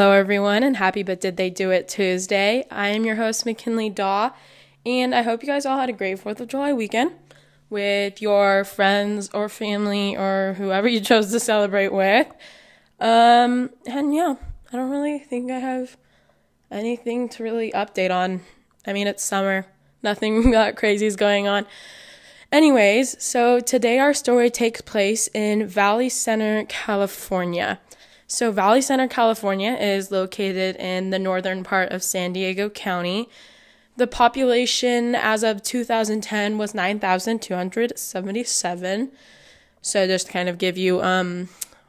Hello, everyone, and happy But Did They Do It Tuesday. I am your host, McKinley Daw, and I hope you guys all had a great 4th of July weekend with your friends or family or whoever you chose to celebrate with. Um, and yeah, I don't really think I have anything to really update on. I mean, it's summer, nothing that crazy is going on. Anyways, so today our story takes place in Valley Center, California. So, Valley Center, California is located in the northern part of San Diego County. The population as of 2010 was 9,277. So, just to kind of give you, um,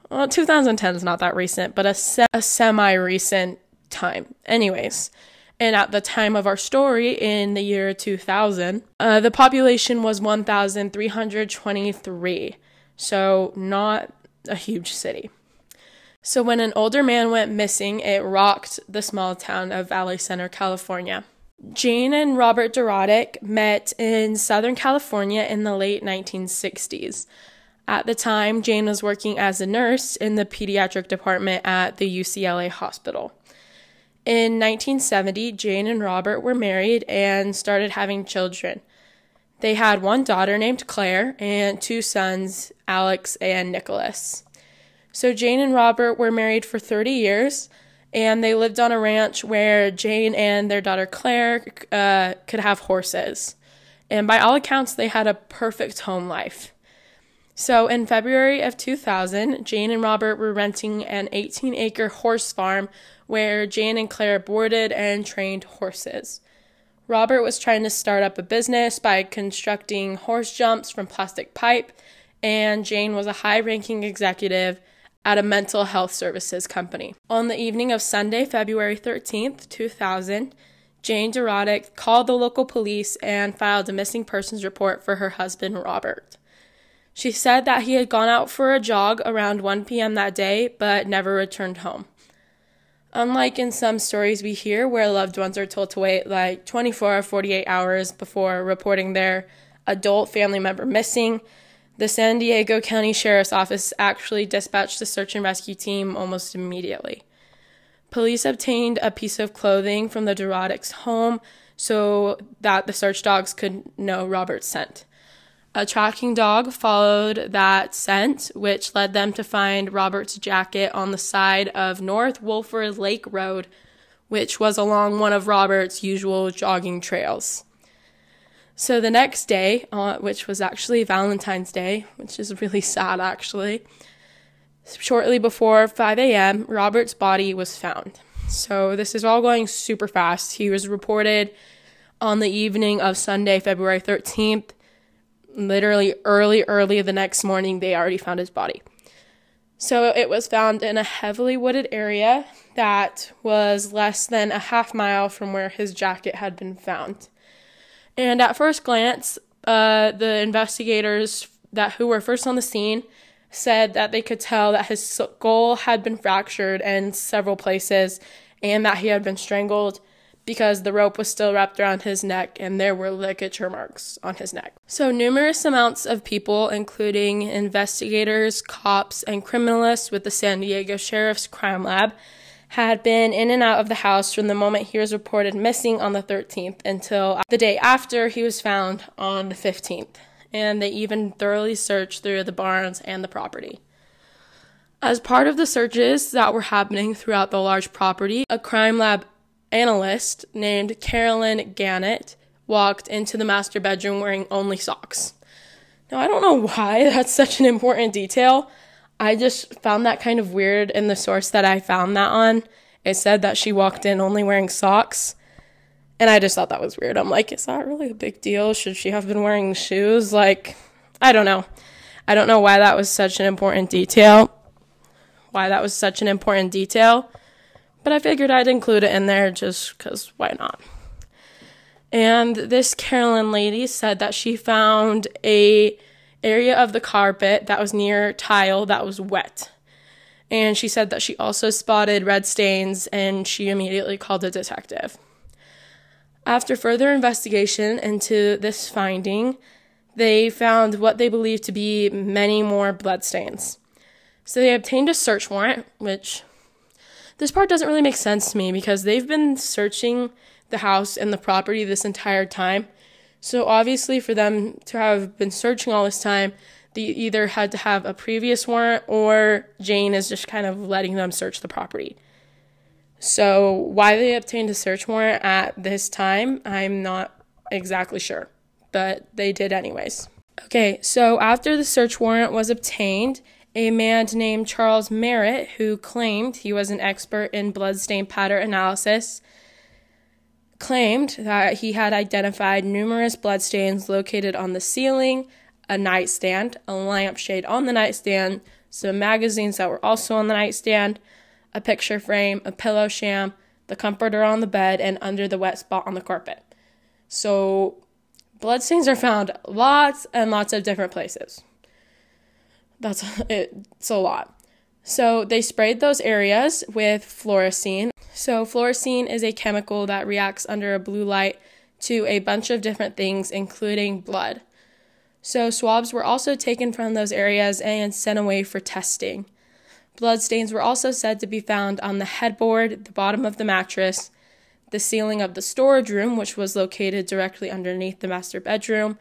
well, 2010 is not that recent, but a, se- a semi recent time. Anyways, and at the time of our story in the year 2000, uh, the population was 1,323. So, not a huge city. So, when an older man went missing, it rocked the small town of Valley Center, California. Jane and Robert Dorotik met in Southern California in the late 1960s. At the time, Jane was working as a nurse in the pediatric department at the UCLA hospital. In 1970, Jane and Robert were married and started having children. They had one daughter named Claire and two sons, Alex and Nicholas. So Jane and Robert were married for 30 years, and they lived on a ranch where Jane and their daughter Claire uh, could have horses. And by all accounts, they had a perfect home life. So in February of 2000, Jane and Robert were renting an 18 acre horse farm where Jane and Claire boarded and trained horses. Robert was trying to start up a business by constructing horse jumps from plastic pipe, and Jane was a high ranking executive at a mental health services company. On the evening of Sunday, February 13th, 2000, Jane Dorotik called the local police and filed a missing persons report for her husband, Robert. She said that he had gone out for a jog around 1 p.m. that day, but never returned home. Unlike in some stories we hear where loved ones are told to wait like 24 or 48 hours before reporting their adult family member missing, the San Diego County Sheriff's Office actually dispatched a search and rescue team almost immediately. Police obtained a piece of clothing from the Dorotiks' home so that the search dogs could know Robert's scent. A tracking dog followed that scent, which led them to find Robert's jacket on the side of North Wolford Lake Road, which was along one of Robert's usual jogging trails. So the next day, uh, which was actually Valentine's Day, which is really sad actually, shortly before 5 a.m., Robert's body was found. So this is all going super fast. He was reported on the evening of Sunday, February 13th. Literally early, early the next morning, they already found his body. So it was found in a heavily wooded area that was less than a half mile from where his jacket had been found. And at first glance, uh, the investigators that who were first on the scene said that they could tell that his skull had been fractured in several places and that he had been strangled because the rope was still wrapped around his neck and there were ligature marks on his neck. So, numerous amounts of people, including investigators, cops, and criminalists with the San Diego Sheriff's Crime Lab, had been in and out of the house from the moment he was reported missing on the 13th until the day after he was found on the 15th. And they even thoroughly searched through the barns and the property. As part of the searches that were happening throughout the large property, a crime lab analyst named Carolyn Gannett walked into the master bedroom wearing only socks. Now, I don't know why that's such an important detail. I just found that kind of weird in the source that I found that on. It said that she walked in only wearing socks. And I just thought that was weird. I'm like, is that really a big deal? Should she have been wearing shoes? Like, I don't know. I don't know why that was such an important detail. Why that was such an important detail. But I figured I'd include it in there just because why not? And this Carolyn lady said that she found a area of the carpet that was near tile that was wet. And she said that she also spotted red stains and she immediately called a detective. After further investigation into this finding, they found what they believed to be many more bloodstains. So they obtained a search warrant, which this part doesn't really make sense to me because they've been searching the house and the property this entire time. So obviously, for them to have been searching all this time, they either had to have a previous warrant or Jane is just kind of letting them search the property. So, why they obtained a search warrant at this time, I'm not exactly sure, but they did anyways. Okay, so after the search warrant was obtained, a man named Charles Merritt, who claimed he was an expert in bloodstain pattern analysis, claimed that he had identified numerous bloodstains located on the ceiling, a nightstand, a lampshade on the nightstand, some magazines that were also on the nightstand, a picture frame, a pillow sham, the comforter on the bed, and under the wet spot on the carpet. So, bloodstains are found lots and lots of different places. That's it's a lot. So they sprayed those areas with fluorescein. So fluorescein is a chemical that reacts under a blue light to a bunch of different things, including blood. So swabs were also taken from those areas and sent away for testing. Blood stains were also said to be found on the headboard, the bottom of the mattress, the ceiling of the storage room, which was located directly underneath the master bedroom,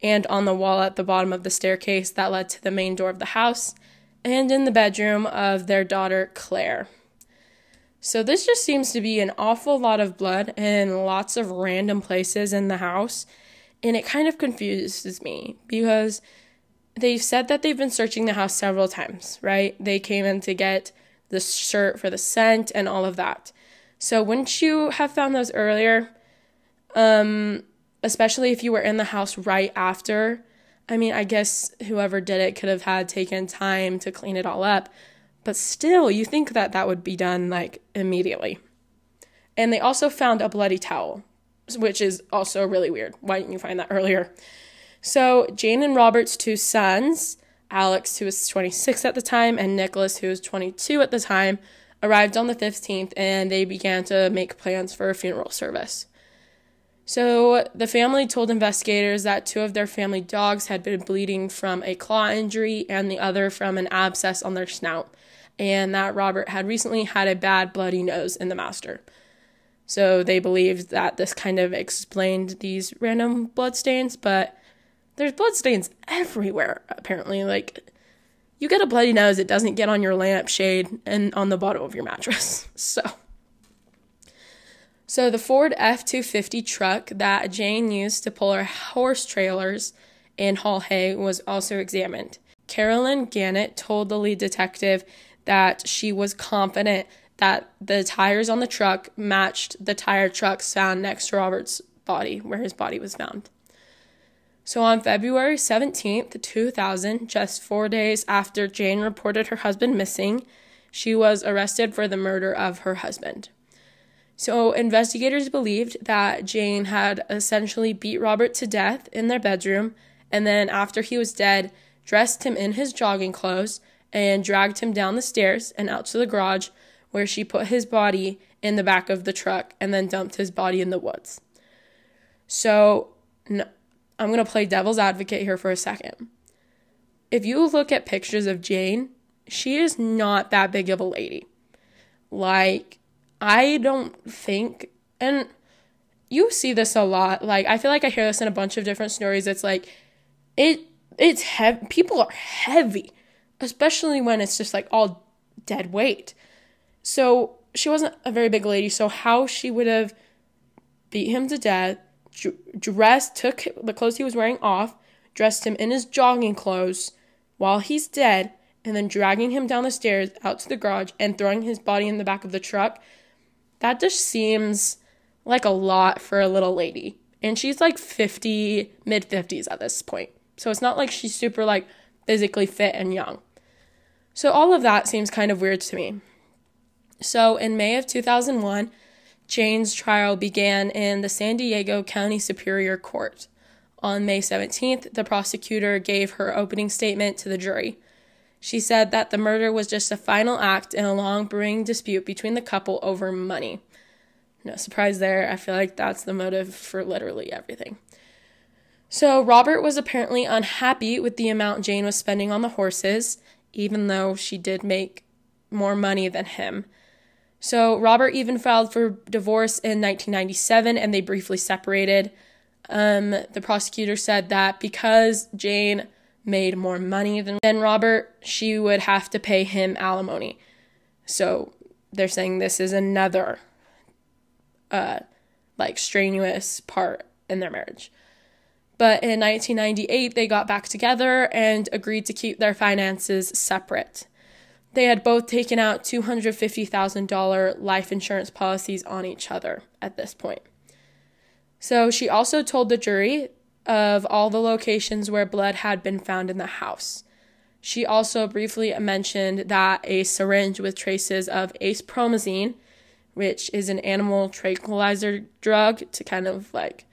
and on the wall at the bottom of the staircase that led to the main door of the house, and in the bedroom of their daughter Claire. So, this just seems to be an awful lot of blood in lots of random places in the house, and it kind of confuses me because they've said that they've been searching the house several times, right? They came in to get the shirt for the scent and all of that. So, wouldn't you have found those earlier? Um, especially if you were in the house right after. I mean, I guess whoever did it could have had taken time to clean it all up, but still, you think that that would be done like immediately. And they also found a bloody towel, which is also really weird. Why didn't you find that earlier? So, Jane and Robert's two sons, Alex, who was 26 at the time, and Nicholas, who was 22 at the time, arrived on the 15th and they began to make plans for a funeral service. So, the family told investigators that two of their family dogs had been bleeding from a claw injury and the other from an abscess on their snout, and that Robert had recently had a bad bloody nose in the master. So, they believed that this kind of explained these random bloodstains, but there's bloodstains everywhere, apparently. Like, you get a bloody nose, it doesn't get on your lampshade and on the bottom of your mattress. So, so the Ford F 250 truck that Jane used to pull her horse trailers and haul hay was also examined. Carolyn Gannett told the lead detective that she was confident that the tires on the truck matched the tire trucks found next to Robert's body, where his body was found. So on February 17th, 2000, just four days after Jane reported her husband missing, she was arrested for the murder of her husband. So, investigators believed that Jane had essentially beat Robert to death in their bedroom, and then after he was dead, dressed him in his jogging clothes and dragged him down the stairs and out to the garage where she put his body in the back of the truck and then dumped his body in the woods. So, no, I'm going to play devil's advocate here for a second. If you look at pictures of Jane, she is not that big of a lady. Like, I don't think, and you see this a lot. Like, I feel like I hear this in a bunch of different stories. It's like, it, it's heavy. People are heavy, especially when it's just like all dead weight. So she wasn't a very big lady. So how she would have beat him to death, dressed, took the clothes he was wearing off, dressed him in his jogging clothes while he's dead, and then dragging him down the stairs out to the garage and throwing his body in the back of the truck that just seems like a lot for a little lady. And she's like 50, mid 50s at this point. So it's not like she's super like physically fit and young. So all of that seems kind of weird to me. So in May of 2001, Jane's trial began in the San Diego County Superior Court. On May 17th, the prosecutor gave her opening statement to the jury. She said that the murder was just a final act in a long brewing dispute between the couple over money. No surprise there. I feel like that's the motive for literally everything. So, Robert was apparently unhappy with the amount Jane was spending on the horses, even though she did make more money than him. So Robert even filed for divorce in 1997 and they briefly separated. Um, the prosecutor said that because Jane made more money than, than Robert, she would have to pay him alimony. So they're saying this is another uh, like strenuous part in their marriage. But in 1998, they got back together and agreed to keep their finances separate. They had both taken out $250,000 life insurance policies on each other at this point. So she also told the jury of all the locations where blood had been found in the house. She also briefly mentioned that a syringe with traces of acepromazine, which is an animal tranquilizer drug to kind of like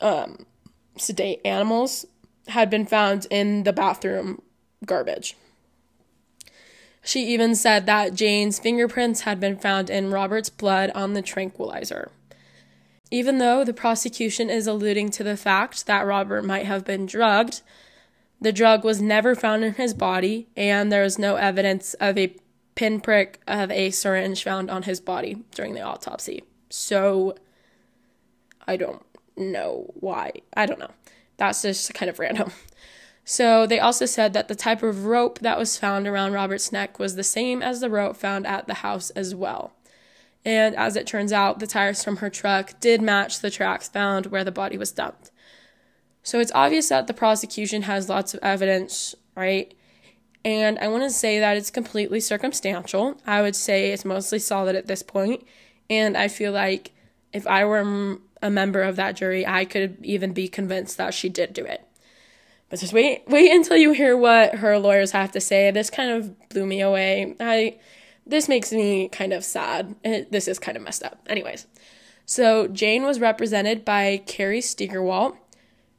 um, sedate animals, had been found in the bathroom garbage. She even said that Jane's fingerprints had been found in Robert's blood on the tranquilizer. Even though the prosecution is alluding to the fact that Robert might have been drugged, the drug was never found in his body, and there was no evidence of a pinprick of a syringe found on his body during the autopsy. So, I don't know why. I don't know. That's just kind of random. So they also said that the type of rope that was found around Robert's neck was the same as the rope found at the house as well. And as it turns out, the tires from her truck did match the tracks found where the body was dumped. So it's obvious that the prosecution has lots of evidence, right? And I want to say that it's completely circumstantial. I would say it's mostly solid at this point. And I feel like if I were a member of that jury, I could even be convinced that she did do it. But just wait wait until you hear what her lawyers have to say. This kind of blew me away. I this makes me kind of sad. It, this is kind of messed up. Anyways, so Jane was represented by Kerry Steigerwalt.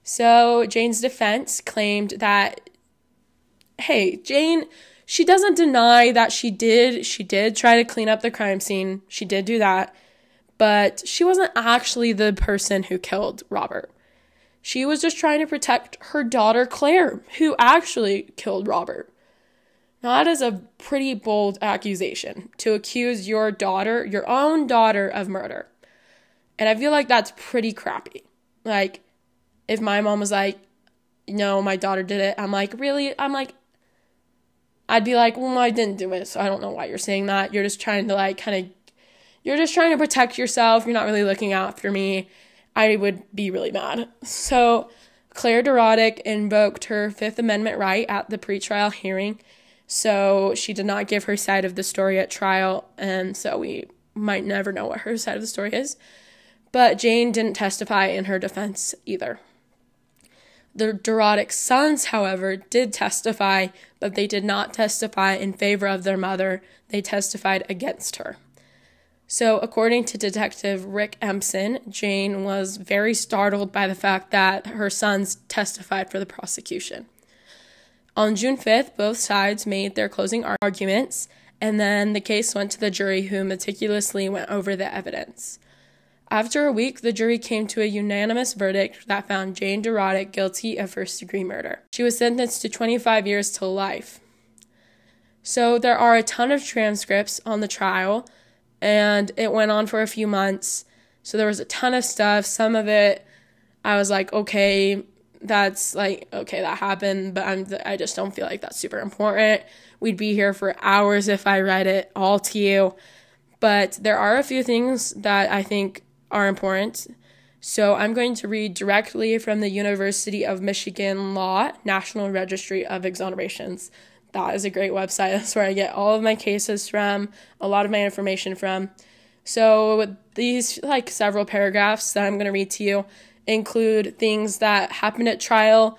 So Jane's defense claimed that hey, Jane she doesn't deny that she did she did try to clean up the crime scene. She did do that. But she wasn't actually the person who killed Robert. She was just trying to protect her daughter Claire, who actually killed Robert. Now, that is a pretty bold accusation to accuse your daughter, your own daughter, of murder. And I feel like that's pretty crappy. Like, if my mom was like, no, my daughter did it, I'm like, really? I'm like, I'd be like, well, I didn't do it, so I don't know why you're saying that. You're just trying to, like, kind of, you're just trying to protect yourself. You're not really looking after me. I would be really mad. So Claire Dorotik invoked her Fifth Amendment right at the pretrial hearing. So she did not give her side of the story at trial, and so we might never know what her side of the story is. But Jane didn't testify in her defense either. The Dorotik sons, however, did testify, but they did not testify in favor of their mother. They testified against her. So, according to Detective Rick Empson, Jane was very startled by the fact that her sons testified for the prosecution. On June 5th, both sides made their closing arguments, and then the case went to the jury, who meticulously went over the evidence. After a week, the jury came to a unanimous verdict that found Jane Dorotik guilty of first degree murder. She was sentenced to 25 years to life. So, there are a ton of transcripts on the trial and it went on for a few months. So there was a ton of stuff. Some of it I was like, okay, that's like okay, that happened, but I'm I just don't feel like that's super important. We'd be here for hours if I read it all to you. But there are a few things that I think are important. So I'm going to read directly from the University of Michigan Law National Registry of Exonerations that is a great website. That's where I get all of my cases from, a lot of my information from. So these like several paragraphs that I'm going to read to you include things that happened at trial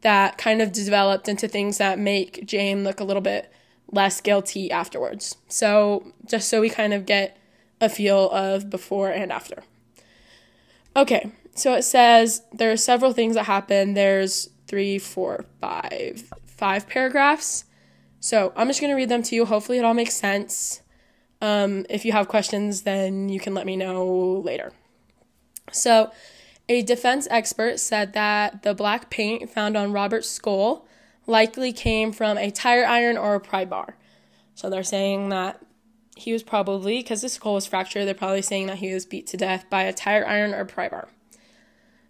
that kind of developed into things that make Jane look a little bit less guilty afterwards. So just so we kind of get a feel of before and after. Okay, so it says there are several things that happen. There's three, four, five, five paragraphs. So I'm just going to read them to you. Hopefully, it all makes sense. Um, if you have questions, then you can let me know later. So, a defense expert said that the black paint found on Robert's skull likely came from a tire iron or a pry bar. So, they're saying that he was probably, because his skull was fractured, they're probably saying that he was beat to death by a tire iron or pry bar.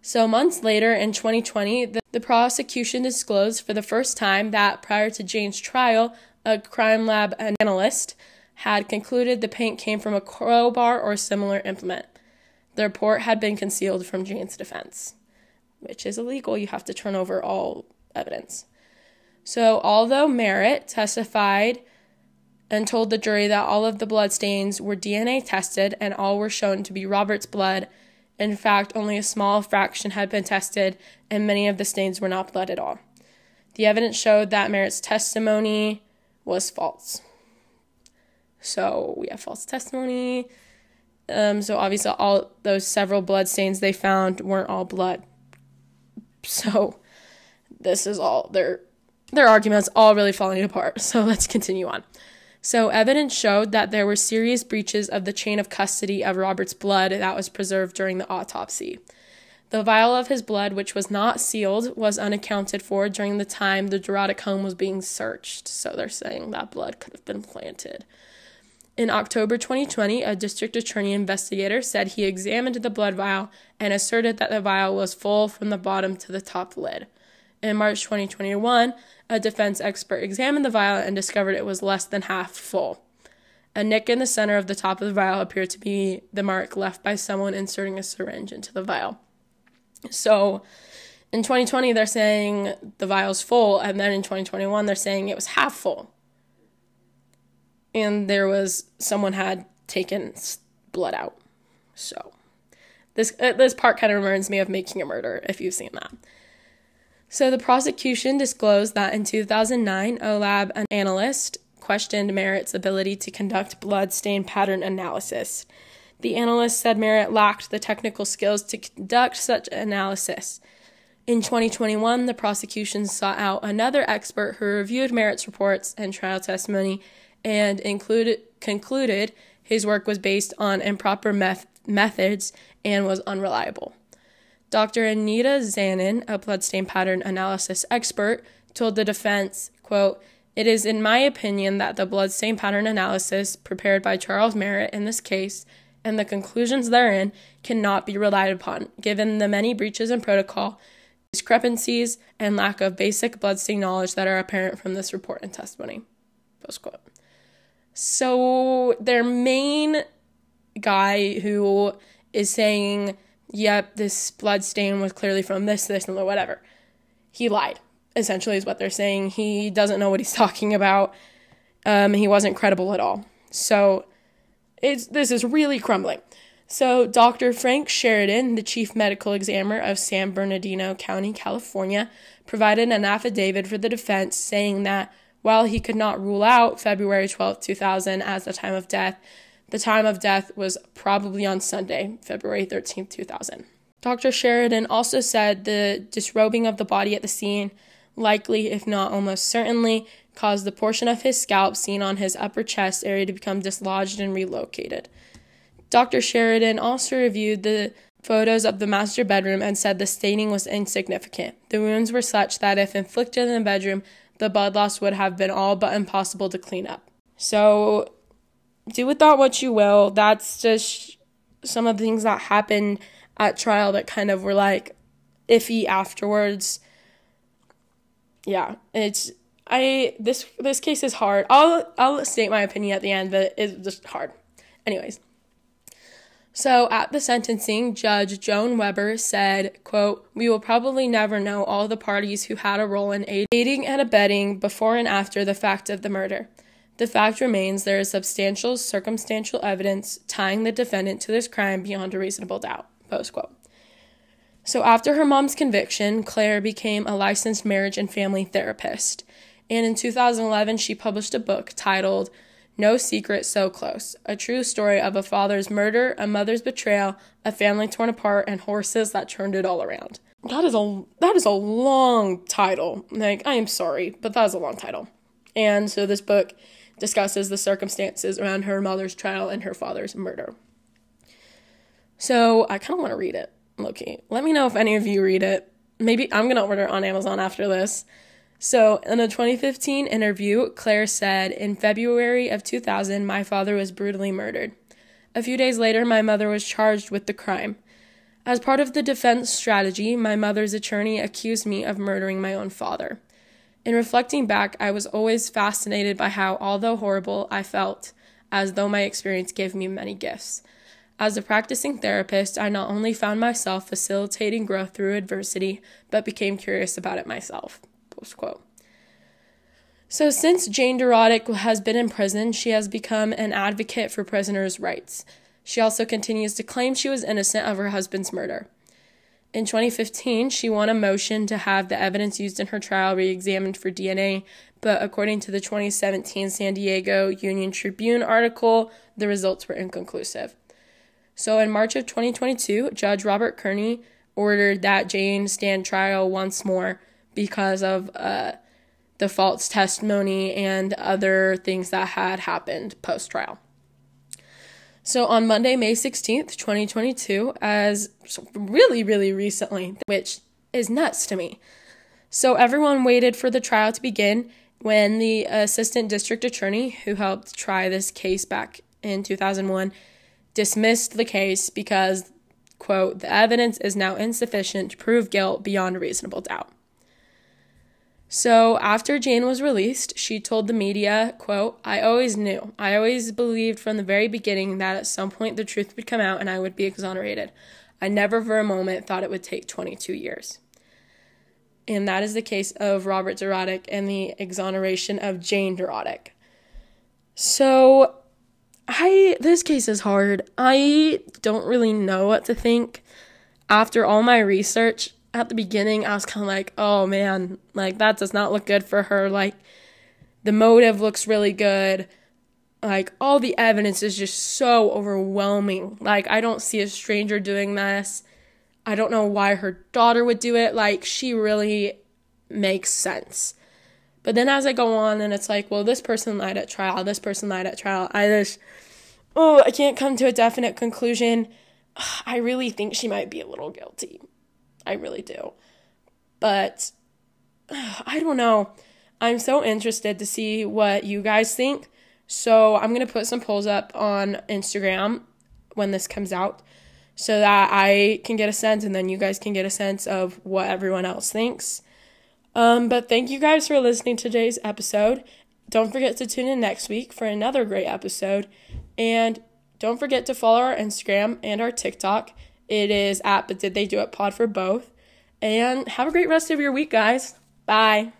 So, months later in 2020, the, the prosecution disclosed for the first time that prior to Jane's trial, a crime lab analyst had concluded the paint came from a crowbar or similar implement. The report had been concealed from Jane's defense, which is illegal. You have to turn over all evidence. So, although Merritt testified and told the jury that all of the blood stains were DNA tested and all were shown to be Robert's blood, in fact, only a small fraction had been tested and many of the stains were not blood at all. The evidence showed that Merritt's testimony was false. So, we have false testimony. Um, so, obviously, all those several blood stains they found weren't all blood. So, this is all their their arguments all really falling apart. So let's continue on. So, evidence showed that there were serious breaches of the chain of custody of Robert's blood that was preserved during the autopsy. The vial of his blood, which was not sealed, was unaccounted for during the time the Dorotik home was being searched. So, they're saying that blood could have been planted. In October 2020, a district attorney investigator said he examined the blood vial and asserted that the vial was full from the bottom to the top lid. In March 2021, a defense expert examined the vial and discovered it was less than half full. A nick in the center of the top of the vial appeared to be the mark left by someone inserting a syringe into the vial. So in 2020, they're saying the vial's full, and then in 2021, they're saying it was half full. And there was someone had taken blood out. So this uh, this part kind of reminds me of Making a Murder, if you've seen that. So the prosecution disclosed that in 2009, OLAB, an analyst, questioned Merritt's ability to conduct blood stain pattern analysis. The analyst said Merritt lacked the technical skills to conduct such analysis. In 2021, the prosecution sought out another expert who reviewed Merritt's reports and trial testimony and included, concluded his work was based on improper meth- methods and was unreliable. Dr. Anita Zanin, a bloodstain pattern analysis expert, told the defense, quote, it is in my opinion that the bloodstain pattern analysis prepared by Charles Merritt in this case and the conclusions therein cannot be relied upon, given the many breaches in protocol, discrepancies, and lack of basic bloodstain knowledge that are apparent from this report and testimony. Post quote. So their main guy who is saying yep, this blood stain was clearly from this, this, and whatever. He lied, essentially, is what they're saying. He doesn't know what he's talking about. Um, he wasn't credible at all. So it's this is really crumbling. So Dr. Frank Sheridan, the chief medical examiner of San Bernardino County, California, provided an affidavit for the defense saying that while he could not rule out February 12, 2000 as the time of death, the time of death was probably on Sunday, February 13, 2000. Dr. Sheridan also said the disrobing of the body at the scene likely, if not almost certainly, caused the portion of his scalp seen on his upper chest area to become dislodged and relocated. Dr. Sheridan also reviewed the photos of the master bedroom and said the staining was insignificant. The wounds were such that if inflicted in the bedroom, the blood loss would have been all but impossible to clean up. So do with that what you will. That's just some of the things that happened at trial that kind of were like iffy afterwards. Yeah, it's I this this case is hard. I'll I'll state my opinion at the end, but it's just hard. Anyways. So at the sentencing, Judge Joan Weber said, quote, We will probably never know all the parties who had a role in aiding and abetting before and after the fact of the murder. The fact remains there is substantial circumstantial evidence tying the defendant to this crime beyond a reasonable doubt. Post quote. So, after her mom's conviction, Claire became a licensed marriage and family therapist. And in 2011, she published a book titled No Secret So Close A True Story of a Father's Murder, a Mother's Betrayal, a Family Torn Apart, and Horses That Turned It All Around. That is a that is a long title. Like I am sorry, but that is a long title. And so this book discusses the circumstances around her mother's trial and her father's murder. So I kind of want to read it, Loki. Let me know if any of you read it. Maybe I'm going to order it on Amazon after this. So, in a 2015 interview, Claire said, In February of 2000, my father was brutally murdered. A few days later, my mother was charged with the crime. As part of the defense strategy, my mother's attorney accused me of murdering my own father. In reflecting back, I was always fascinated by how, although horrible, I felt as though my experience gave me many gifts. As a practicing therapist, I not only found myself facilitating growth through adversity, but became curious about it myself. Post quote. So, since Jane Dorotik has been in prison, she has become an advocate for prisoners' rights. She also continues to claim she was innocent of her husband's murder. In 2015, she won a motion to have the evidence used in her trial re examined for DNA, but according to the 2017 San Diego Union Tribune article, the results were inconclusive. So in March of 2022, Judge Robert Kearney ordered that Jane stand trial once more because of uh, the false testimony and other things that had happened post trial. So on Monday, May 16th, 2022, as really, really recently, which is nuts to me. So everyone waited for the trial to begin when the assistant district attorney who helped try this case back in 2001 dismissed the case because, quote, the evidence is now insufficient to prove guilt beyond a reasonable doubt. So after Jane was released, she told the media, quote, I always knew. I always believed from the very beginning that at some point the truth would come out and I would be exonerated. I never for a moment thought it would take 22 years. And that is the case of Robert Dorotik and the exoneration of Jane Dorotik. So I this case is hard. I don't really know what to think. After all my research at the beginning, I was kind of like, "Oh man, like that does not look good for her. Like the motive looks really good. Like all the evidence is just so overwhelming. Like I don't see a stranger doing this. I don't know why her daughter would do it. Like she really makes sense." But then as I go on and it's like, well, this person lied at trial, this person lied at trial, I just, oh, I can't come to a definite conclusion. I really think she might be a little guilty. I really do. But I don't know. I'm so interested to see what you guys think. So I'm going to put some polls up on Instagram when this comes out so that I can get a sense and then you guys can get a sense of what everyone else thinks. Um, but thank you guys for listening to today's episode. Don't forget to tune in next week for another great episode. And don't forget to follow our Instagram and our TikTok. It is at But Did They Do It Pod for both. And have a great rest of your week, guys. Bye.